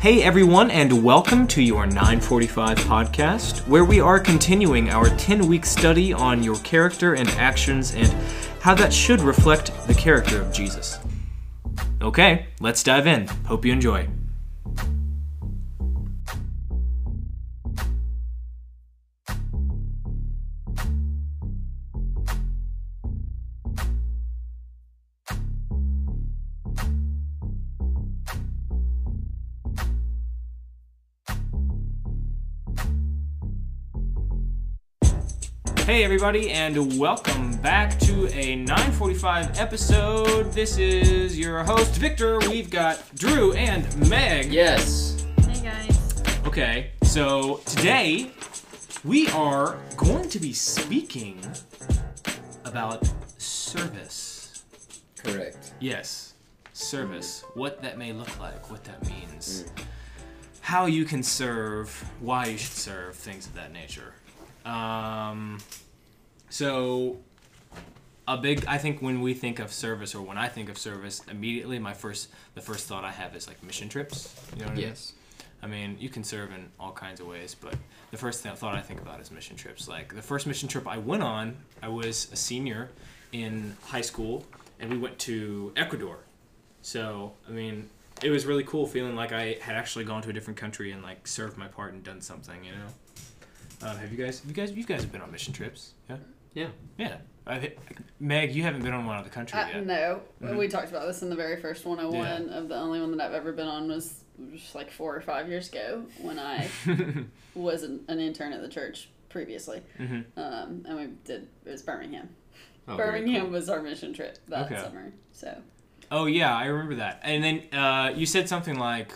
Hey everyone, and welcome to your 945 podcast, where we are continuing our 10 week study on your character and actions and how that should reflect the character of Jesus. Okay, let's dive in. Hope you enjoy. Hey everybody, and welcome back to a 945 episode. This is your host Victor. We've got Drew and Meg. Yes. Hey guys. Okay, so today we are going to be speaking about service. Correct. Yes, service. What that may look like, what that means, mm. how you can serve, why you should serve, things of that nature. Um, so, a big. I think when we think of service, or when I think of service, immediately my first, the first thought I have is like mission trips. You know what I mean? Yes. I mean, you can serve in all kinds of ways, but the first th- thought I think about is mission trips. Like the first mission trip I went on, I was a senior in high school, and we went to Ecuador. So, I mean, it was really cool feeling like I had actually gone to a different country and like served my part and done something. You know. Uh, have you guys? Have you guys? You guys have been on mission trips? Yeah. Yeah. Yeah. I've, Meg, you haven't been on one out of the country Uh, yet. no, Mhm. we talked about this in the very first one. I Yeah. won of the only one that I've ever been on was just like four or five years ago when I was an, an intern at the church previously. hmm Um, and we did it was Birmingham. Oh, Birmingham cool. was our mission trip that Okay. summer. So Oh yeah, I remember that. And then uh, you said something like,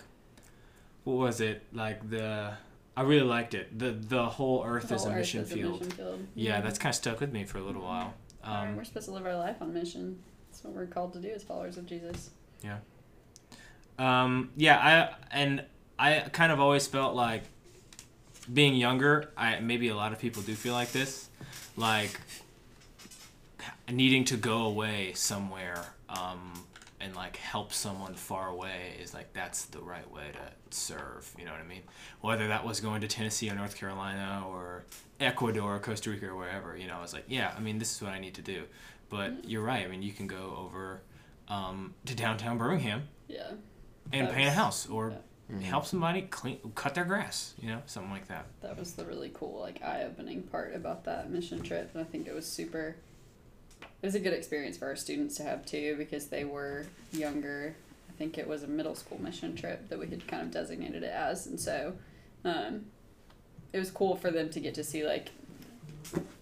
what was it? Like the I really liked it. The the whole Earth the is a Earth mission is a field. mission field. Yeah, Mhm. that's kind of stuck with me for a little while. Um, we're supposed to live our life on mission. That's what we're called to do as followers of Jesus. um, yeah, I and I kind of always felt like being younger. I maybe a lot of people do feel like this, like needing to go away somewhere um, and like help someone far away is like that's the right way to serve. You know what I mean? Whether that was going to Tennessee or North Carolina or Ecuador, or Costa Rica, or wherever. You know, I was like, yeah, I mean, this is what I need to do. But you're right. I mean, you can go over um, to downtown Birmingham Yeah. and That paint a house or yeah. help somebody clean cut their grass you know something like that that was the really cool like eye-opening part about that mission trip and i think it was super it was a good experience for our students to have too because they were younger i think it was a middle school mission trip that we had kind of designated it as and so um, it was cool for them to get to see like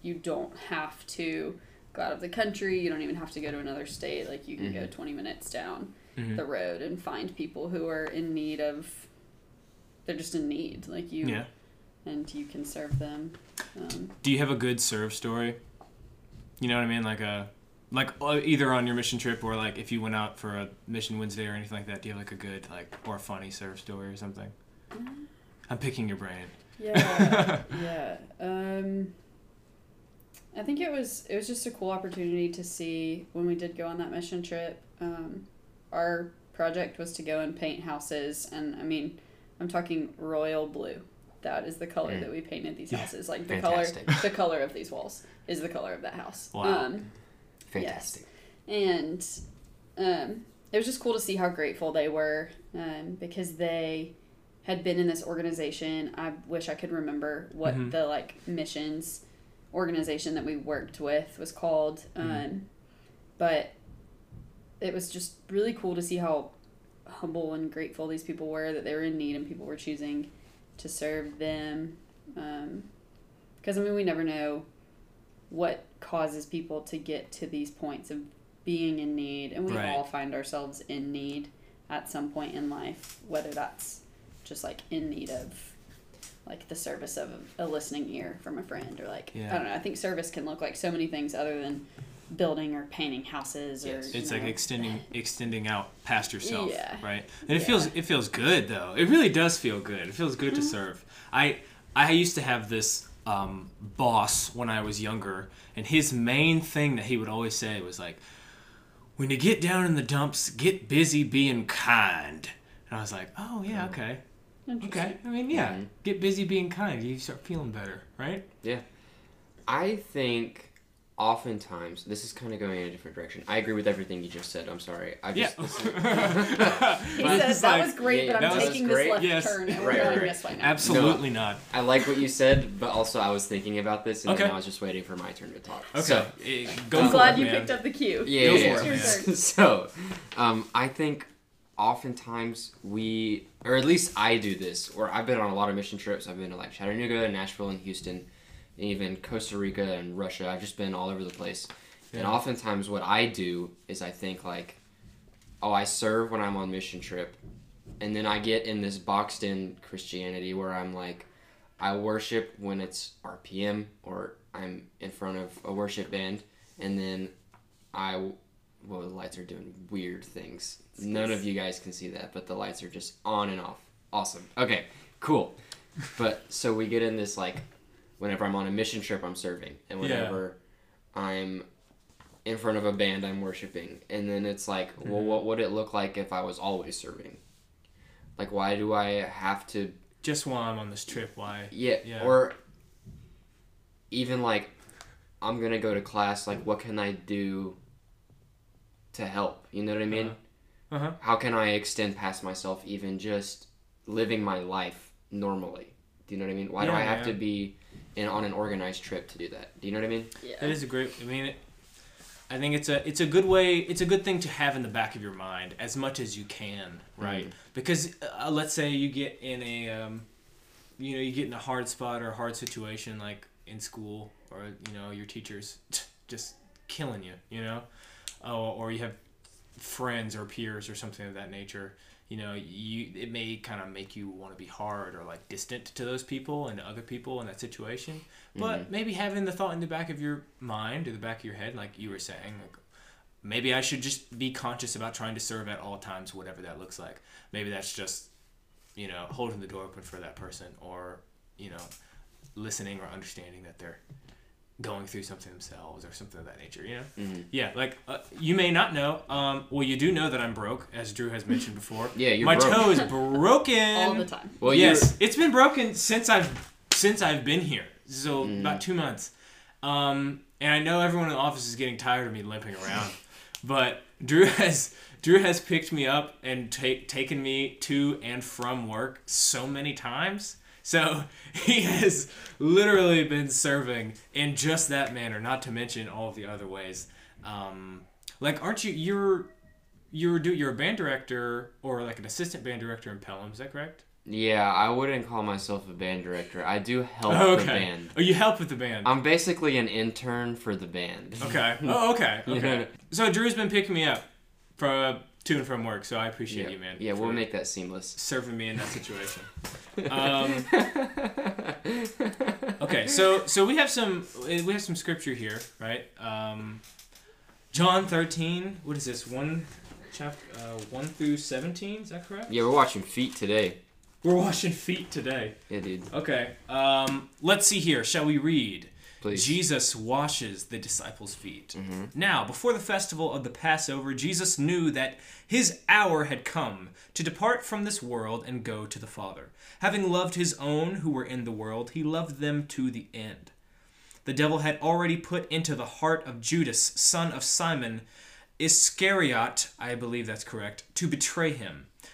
you don't have to go out of the country you don't even have to go to another state like you can go 20 minutes down Mhm. the road and find people who are in need of they're just in need like you yeah and you can serve them. Um, do you have a good serve story you know what i mean like a like uh, either on your mission trip or like if you went out for a mission wednesday or anything like that do you have like a good like or funny serve story or something i'm picking your brain yeah, yeah. Um, I think it was it was just a cool opportunity to see when we did go on that mission trip. Um, our project was to go and paint houses, and I mean, I'm talking royal blue. That is the color Mm. that we painted these Yeah, houses. Like the fantastic. color, the color of these walls is the color of that house. Wow. Um, Fantastic. and um, it was just cool to see how grateful they were um, because they had been in this organization. I wish I could remember what Mhm. the like missions organization that we worked with was called, um, Mhm. but it was just really cool to see how humble and grateful these people were that they were in need and people were choosing to serve them. Um, because I mean, we never know what causes people to get to these points of being in need, and we Right. all find ourselves in need at some point in life, whether that's just like in need of like the service of a listening ear from a friend or like Yeah. I don't know. I think service can look like so many things other than building or painting houses Yes. you it's like know, extending extending out past yourself Yeah. right and it Yeah. feels it feels good though it really does feel good it feels good to Mm-hmm. serve i i used to have this um, boss when i was younger and his main thing that he would always say was like when you get down in the dumps get busy being kind and i was like oh yeah okay Okay. I mean, yeah. Mhm. Get busy being kind. You start feeling better, right? Yeah. I think oftentimes this is kind of going in a different direction. I agree with everything you just said. I'm sorry. I just yeah. He But said that like- was great, yeah, but I'm taking great. this left Yes. turn and we're Right, right. this way now. Absolutely not. I like what you said, but also I was thinking about this and Okay. then I was just waiting for my turn to talk. Okay. So, Eh, go I'm glad it, you man. picked up the cue. yeah, Go yeah, yeah. It's your turn. so, um, I think oftentimes we, or at least I do this, or I've been on a lot of mission trips. I've been to like Chattanooga, Nashville, and Houston, and even Costa Rica and Russia. I've just been all over the place. And oftentimes, what I do is I think like, oh, I serve when I'm on mission trip, and then I get in this boxed in Christianity where I'm like, I worship when it's RPM or I'm in front of a worship band, and then I, well, the lights are doing weird things. None of you guys can see that, but the lights are just on and off. Awesome. Okay, cool. But so we get in this like, whenever I'm on a mission trip, I'm serving, and Yeah. whenever I'm in front of a band, I'm worshiping, and then it's like, well, what would it look like if I was always serving? Like, why do I have to Just while I'm on this trip, why? yeah, Yeah. or even like I'm gonna go to class. Like, what can I do to help? You know what I mean? Uh huh. How can I extend past myself, even just living my life normally? Do you know what I mean? Why do Yeah, I have yeah. to be in on an organized trip to do that? Do you know what I mean? Yeah. That is a great. I mean, it, I think it's a it's a good way. It's a good thing to have in the back of your mind as much as you can, right? Mhm. Because uh, let's say you get in a, um, you know, you get in a hard spot or a hard situation like in school, or you know, your teachers just killing you, you know, oh, or you have friends or peers or something of that nature. You know, you it may kind of make you want to be hard or like distant to those people and other people in that situation. But mm-hmm. maybe having the thought in the back of your mind or the back of your head, like you were saying, like maybe I should just be conscious about trying to serve at all times, whatever that looks like. Maybe that's just, you know, holding the door open for that person or, you know, listening or understanding that they're going through something themselves or something of that nature, you know? Mhm. Yeah, like uh, you may not know. Um, well, you do know that I'm broke, as Drew has mentioned before. Yeah, you're My broke. toe is broken All the time. Well, yes, it's been broken since I've since I've been here. So Mm. about two months. Um, and I know everyone in the office is getting tired of me limping around, but Drew has Drew has picked me up and ta- taken me to and from work so many times. So he has literally been serving in just that manner, not to mention all the other ways. Um, like, aren't you? You're you're do you're a band director or like an assistant band director in Pelham? Is that correct? Yeah, I wouldn't call myself a band director. I do help Oh, the band. Oh, you help with the band. I'm basically an intern for the band. okay. Oh, okay. Okay. So Drew's been picking me up from to and from work, so I appreciate Yeah, you, man. yeah, we'll make that seamless. serving me in that situation. Um, okay, so so we have some we have some scripture here, right? Um, John thirteen. What is this? One chapter uh, one through seventeen. Is that correct? yeah, we're watching feet today. We're washing feet today. Yeah, dude. Okay. Um, let's see here. Shall we read? Please. Jesus washes the disciples' feet. Mhm. Now, before the festival of the Passover, Jesus knew that his hour had come to depart from this world and go to the Father. Having loved his own who were in the world, he loved them to the end. The devil had already put into the heart of Judas, son of Simon Iscariot, I believe that's correct, to betray him.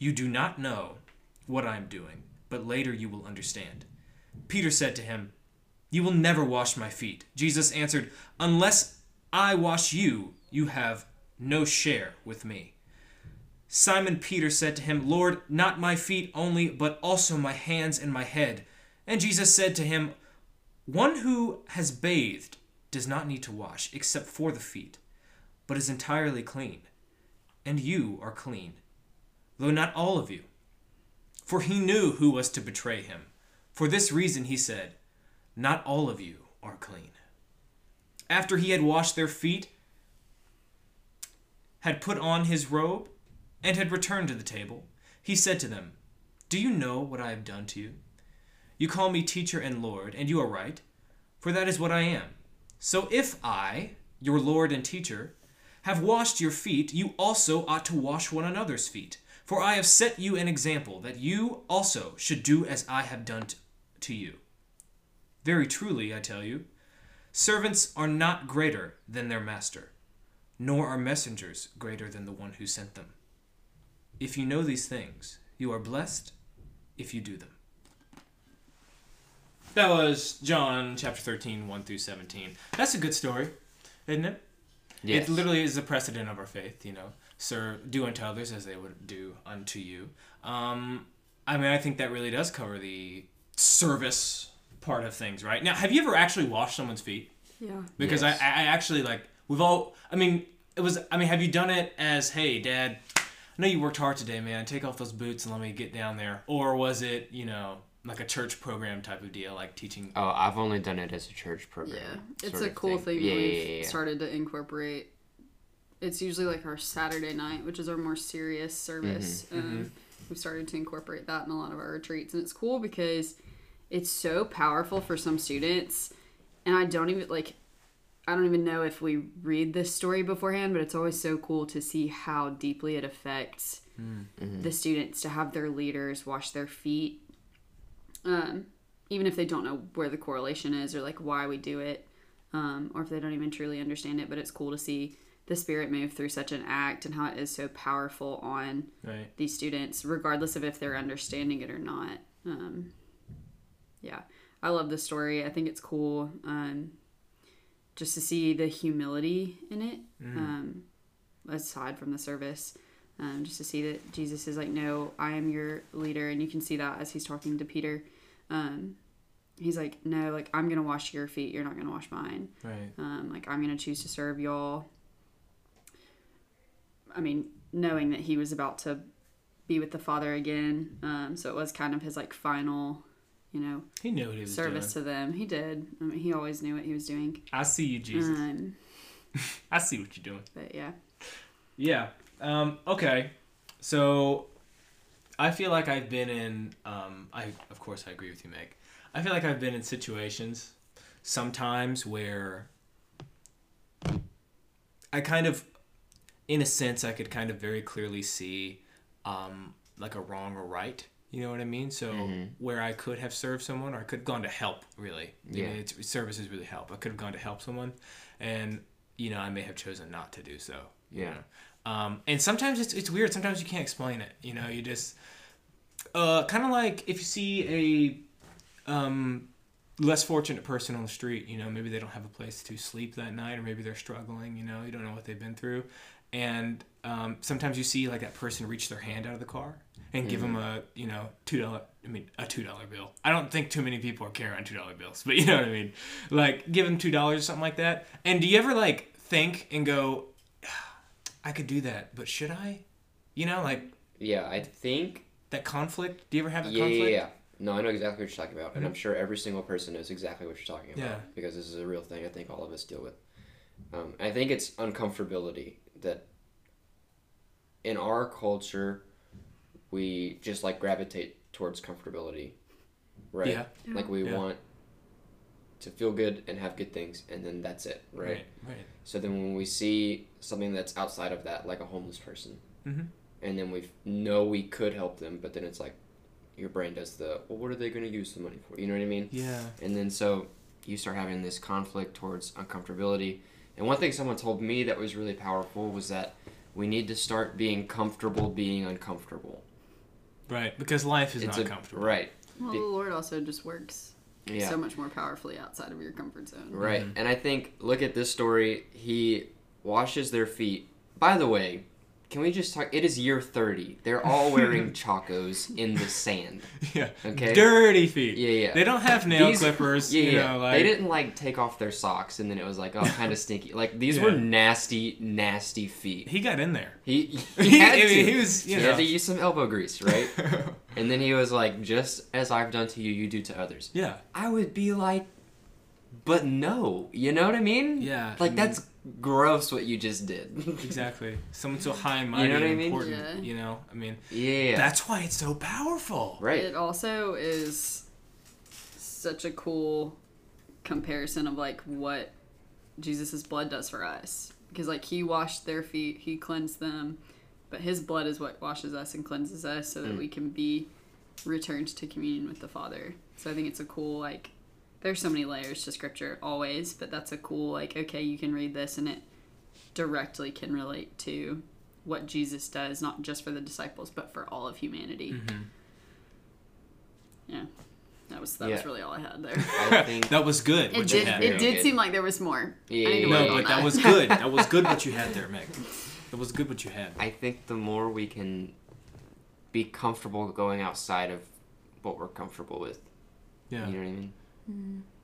You do not know what I am doing, but later you will understand. Peter said to him, You will never wash my feet. Jesus answered, Unless I wash you, you have no share with me. Simon Peter said to him, Lord, not my feet only, but also my hands and my head. And Jesus said to him, One who has bathed does not need to wash except for the feet, but is entirely clean. And you are clean, though not all of you. for he knew who was to betray him. For this reason he said, Not all of you are clean. After he had washed their feet, had put on his robe, and had returned to the table, he said to them, Do you know what I have done to you? You call me teacher and Lord, and you are right, for that is what I am. So if I, your Lord and teacher, have washed your feet, you also ought to wash one another's feet. For I have set you an example, that you also should do as I have done t- to you. Very truly, I tell you, servants are not greater than their master, nor are messengers greater than the one who sent them. If you know these things, you are blessed if you do them. That was John chapter 13, 1 through 17. That's a good story, isn't it? Yes. It literally is the precedent of our faith, you know. Sir, do unto others as they would do unto you. Um, I mean, I think that really does cover the service part of things, right? Now, have you ever actually washed someone's feet? Yeah. Because Yes. I, I actually like we've all. I mean, it was. I mean, have you done it as, hey, Dad? I know you worked hard today, man. Take off those boots and let me get down there. Or was it, you know, like a church program type of deal, like teaching? Oh, I've only done it as a church program. Yeah, it's a cool thing, Yeah, we've yeah, yeah, yeah. started to incorporate. It's usually like our Saturday night, which is our more serious service. Mm-hmm, Um, We've started to incorporate that in a lot of our retreats, and it's cool because it's so powerful for some students. And I don't even like, I don't even know if we read this story beforehand, but it's always so cool to see how deeply it affects Mm-hmm. the students to have their leaders wash their feet um, even if they don't know where the correlation is or like why we do it, um, or if they don't even truly understand it. But it's cool to see the spirit move through such an act and how it is so powerful on Right. these students, regardless of if they're understanding it or not. Um, yeah, I love this story. I think it's cool um, just to see the humility in it, um, aside from the service. Um, just to see that Jesus is like, no, I am your leader, and you can see that as he's talking to Peter. Um, he's like, no, like I'm gonna wash your feet. You're not gonna wash mine. Right. Um, like I'm gonna choose to serve y'all. I mean, knowing that he was about to be with the Father again, um, so it was kind of his like final, you know, He knew what he was service doing. to them. He did. I mean, he always knew what he was doing. I see you, Jesus. Um, I see what you're doing. but yeah, Yeah. Um, okay. So I feel like I've been in um, I of course I agree with you, Meg. I feel like I've been in situations sometimes where I kind of in a sense I could kind of very clearly see um, like a wrong or right. You know what I mean? So where I could have served someone, or I could have gone to help. Really, I Yeah. mean, it's, services really help. I could have gone to help someone, and you know I may have chosen not to do so. you Yeah. know? Um, and sometimes it's it's weird. Sometimes you can't explain it. You know, you just uh, kind of like if you see a um, less fortunate person on the street. You know, maybe they don't have a place to sleep that night, or maybe they're struggling. You know, you don't know what they've been through, and um, sometimes you see like that person reach their hand out of the car and give them a you know two dollar. I mean, a two dollar bill. I don't think too many people are carrying two dollar bills, but you know what I mean. Like give them two dollars or something like that. And do you ever like think and go, I could do that, but should I? You know, like Yeah, I think. that conflict. Do you ever have that Yeah, yeah, conflict? yeah. No, I know exactly what you're talking about, and I'm sure every single person knows exactly what you're talking about Yeah. because this is a real thing. I think all of us deal with. Um, I think it's uncomfortability that in our culture we just like gravitate towards comfortability, right? Yeah. Like we Yeah. want to feel good and have good things, and then that's it, right? Right. Right. So then when we see something that's outside of that, like a homeless person, Mhm. and then we know we could help them, but then it's like your brain does the, well, what are they going to use the money for? You know what I mean? Yeah. And then so you start having this conflict towards uncomfortability. And one thing someone told me that was really powerful was that we need to start being comfortable being uncomfortable. Right. Because life is it's not a, comfortable. Right. well, the Lord also just works Yeah. so much more powerfully outside of your comfort zone. Right. Mm-hmm. And I think look at this story. He washes their feet. By the way, can we just talk? It is year 30. They're all wearing chacos in the sand. Yeah. Okay. Dirty feet. Yeah, yeah. They don't have nail These- clippers. Yeah, you yeah. know, like they didn't like take off their socks and then it was like, oh, kind of stinky. Like these Yeah. were nasty, nasty feet. He got in there. He He, he had I to. mean, he was, you he know. had to use some elbow grease, right? and then he was like, just as I've done to you, you do to others. yeah. I would be like, but no, you know what I mean? Yeah. Like I mean, that's gross what you just did. exactly someone so high and mighty You know what I and mean? important. Yeah. You know, I mean, yeah. that's why it's so powerful. right. It also is such a cool comparison of like what Jesus' blood does for us. Because like he washed their feet, he cleansed them, but his blood is what washes us and cleanses us so that Mm. we can be returned to communion with the Father. So I think it's a cool like there's so many layers to scripture always, but that's a cool like okay, you can read this and it directly can relate to what Jesus does not just for the disciples but for all of humanity. Mhm. Yeah, that was that was really all I had there. I think that was good. It What you did. had It did good. seem like there was more. Yeah, I yeah, No, but that that. was good. That was good what you had there, Meg. That was good what you had. I think the more we can be comfortable going outside of what we're comfortable with. Yeah. You know what I mean?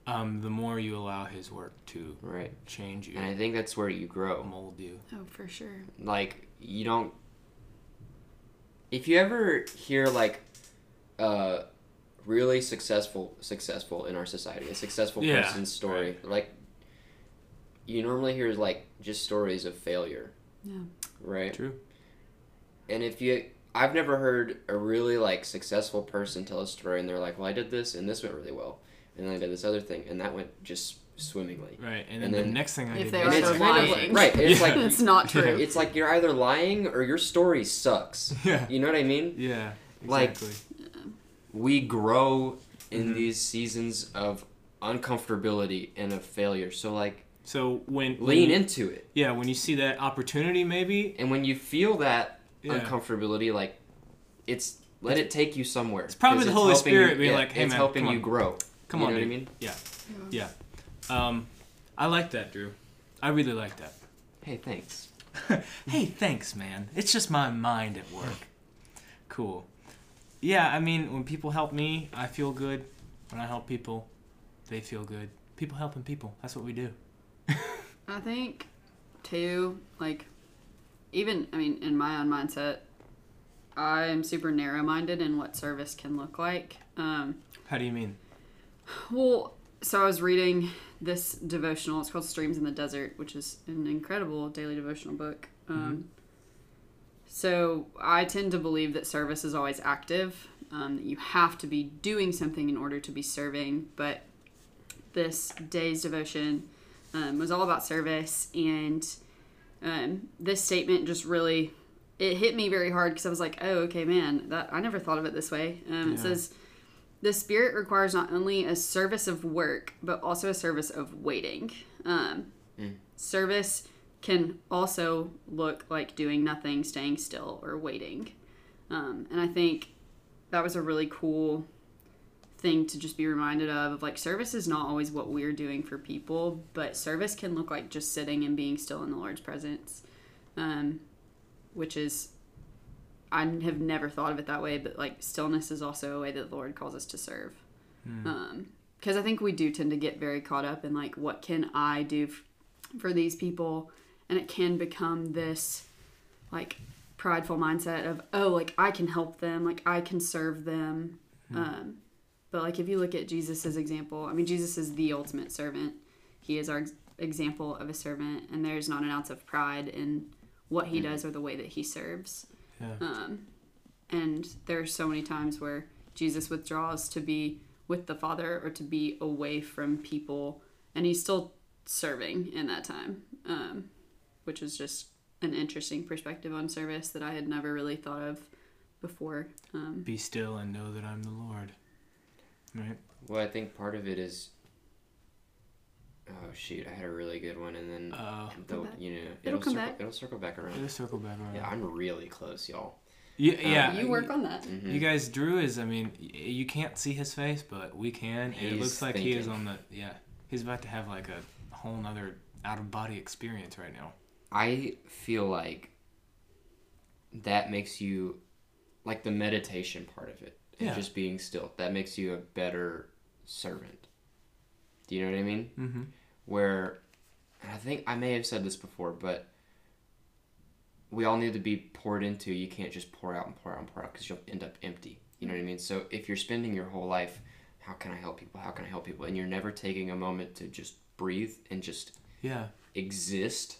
Um, the more you allow His work to Right. change you, And I think that's where you grow. mold you. Oh, for sure. like you don't if you ever hear like uh really successful successful in our society a successful Yeah, person's story like you normally hear like just stories of failure Yeah. right True. and if you i've never heard a really like successful person tell a story and they're like well i did this and this went really well and then i did this other thing and that went just swimmingly Right. And then, And the next thing I If did they was are it's so kind of lying. like- right it's Yeah. like It's not true. it's like you're either lying or your story sucks Yeah. you know what i mean Yeah. Like- Exactly. we grow in Mhm. these seasons of uncomfortability and of failure. So like so when when lean you- into it. Yeah, when you see that opportunity, maybe. And when you feel that Yeah. uncomfortability, like it's let it take you somewhere. It's probably the Holy helping Spirit you, being yeah, like, "Hey, it's man, helping come you on. grow. Come you on, know dude. what I mean? Yeah. Yeah. Um, I like that, Drew. I really like that. Hey, thanks. hey, thanks, man. It's just my mind at work. Cool. Yeah, I mean, when people help me, I feel good. When I help people, they feel good. People helping people. That's what we do. I think, too, like, even, I mean, in my own mindset, I'm super narrow minded in what service can look like. Um, How do you mean? Well, so I was reading this devotional. It's called Streams in the Desert, which is an incredible daily devotional book. Um, So I tend to believe that service is always active, um, that you have to be doing something in order to be serving. But this day's devotion um, was all about service, and um, this statement just really it hit me very hard because I was like, oh, okay, man, that I never thought of it this way. Um, It says. The spirit requires not only a service of work, but also a service of waiting. Um, Mm. Service can also look like doing nothing, staying still, or waiting. Um, and I think that was a really cool thing to just be reminded of. Of like, service is not always what we're doing for people, but service can look like just sitting and being still in the Lord's presence, um, which is I have never thought of it that way, but like stillness is also a way that the Lord calls us to serve. Um, because I think we do tend to get very caught up in like, what can I do f- for these people? And it can become this like prideful mindset of, oh, like I can help them, like I can serve them. Um, but like if you look at Jesus's example, I mean, Jesus is the ultimate servant. He is our ex- example of a servant, and there's not an ounce of pride in what he does or the way that he serves. Yeah. Um, and there are so many times where Jesus withdraws to be with the Father or to be away from people, and he's still serving in that time, um, which is just an interesting perspective on service that I had never really thought of before. Um, Be still and know that I'm the Lord. Right? Well, I think part of it is. Oh shoot! I had a really good one, and then Uh, the, you know It'll it'll, come circle, back. it'll circle back around. let's circle back around. Yeah, I'm really close, y'all. Yeah, Uh, yeah. you work on that. Mhm. You guys, Drew is. I mean, you can't see his face, but we can. it looks like he is on the. Yeah, he's about to have like a whole nother out of body experience right now. I feel like that makes you like the meditation part of it and just being still that makes you a better servant do you know what i mean? Mm-hmm. where and i think i may have said this before but we all need to be poured into. You can't just pour out and pour out and pour out because you'll end up empty. You know what i mean? So if you're spending your whole life how can i help people? How can i help people? And you're never taking a moment to just breathe and just Yeah. exist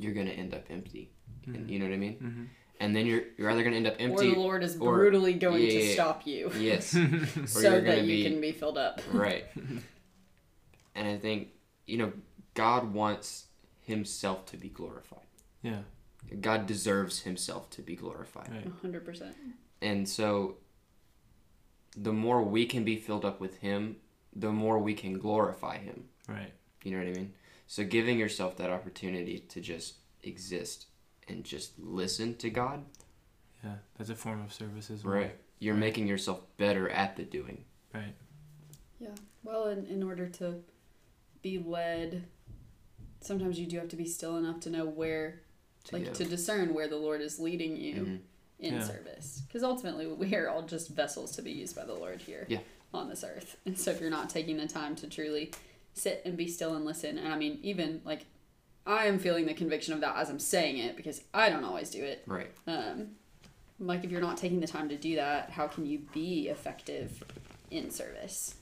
you're gonna end up empty. And, you know what i mean? Mm-hmm. And then you're you're either gonna end up empty, or the Lord is or- brutally going yeah, to yeah. stop you yes so you're gonna that you can be filled up. right and i think you know god wants himself to be glorified yeah. god deserves himself to be glorified hundred percent. and so the more we can be filled up with him the more we can glorify him Right. you know what i mean so giving yourself that opportunity to just exist and just listen to god Yeah. That's a form of service as well. right you're Right. making yourself better at the doing Right. Yeah. Well, in, in order to be led, sometimes you do have to be still enough to know where, to like, give. to discern where the Lord is leading you Mhm. in Yeah. service. Because ultimately, we are all just vessels to be used by the Lord here Yeah. on this earth. And so, if you're not taking the time to truly sit and be still and listen, and I mean, even like, I am feeling the conviction of that as I'm saying it because I don't always do it. right Um, like if you're not taking the time to do that, how can you be effective in service?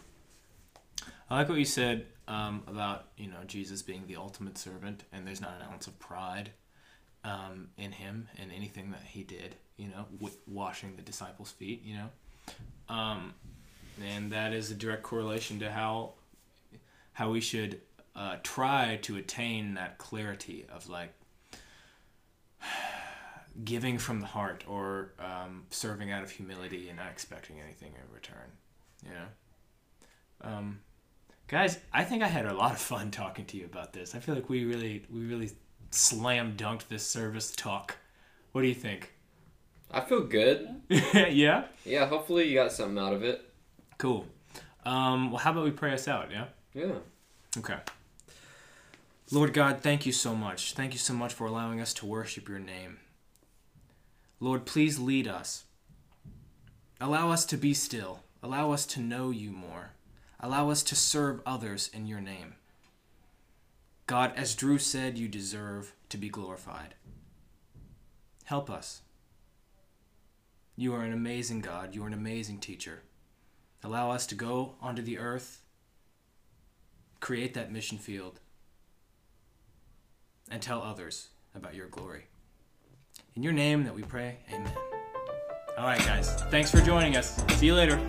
I like what you said um, about you know Jesus being the ultimate servant, and there's not an ounce of pride um, in him and anything that he did. You know, with washing the disciples' feet. You know, um, and that is a direct correlation to how how we should uh, try to attain that clarity of like giving from the heart or um, serving out of humility and not expecting anything in return. You know. Um, guys, I think I had a lot of fun talking to you about this. I feel like we really, we really slam dunked this service talk. What do you think? i feel good yeah. yeah hopefully you got something out of it Cool. Um, well, how about we pray us out? Yeah. yeah Okay. Lord God, thank you so much. Thank you so much for allowing us to worship your name. Lord, please lead us. Allow us to be still. Allow us to know you more. Allow us to serve others in your name. God, as Drew said, you deserve to be glorified. Help us. You are an amazing God. You are an amazing teacher. Allow us to go onto the earth create that mission field, and tell others about your glory. In your name that we pray, amen. All right, guys. Thanks for joining us. See you later.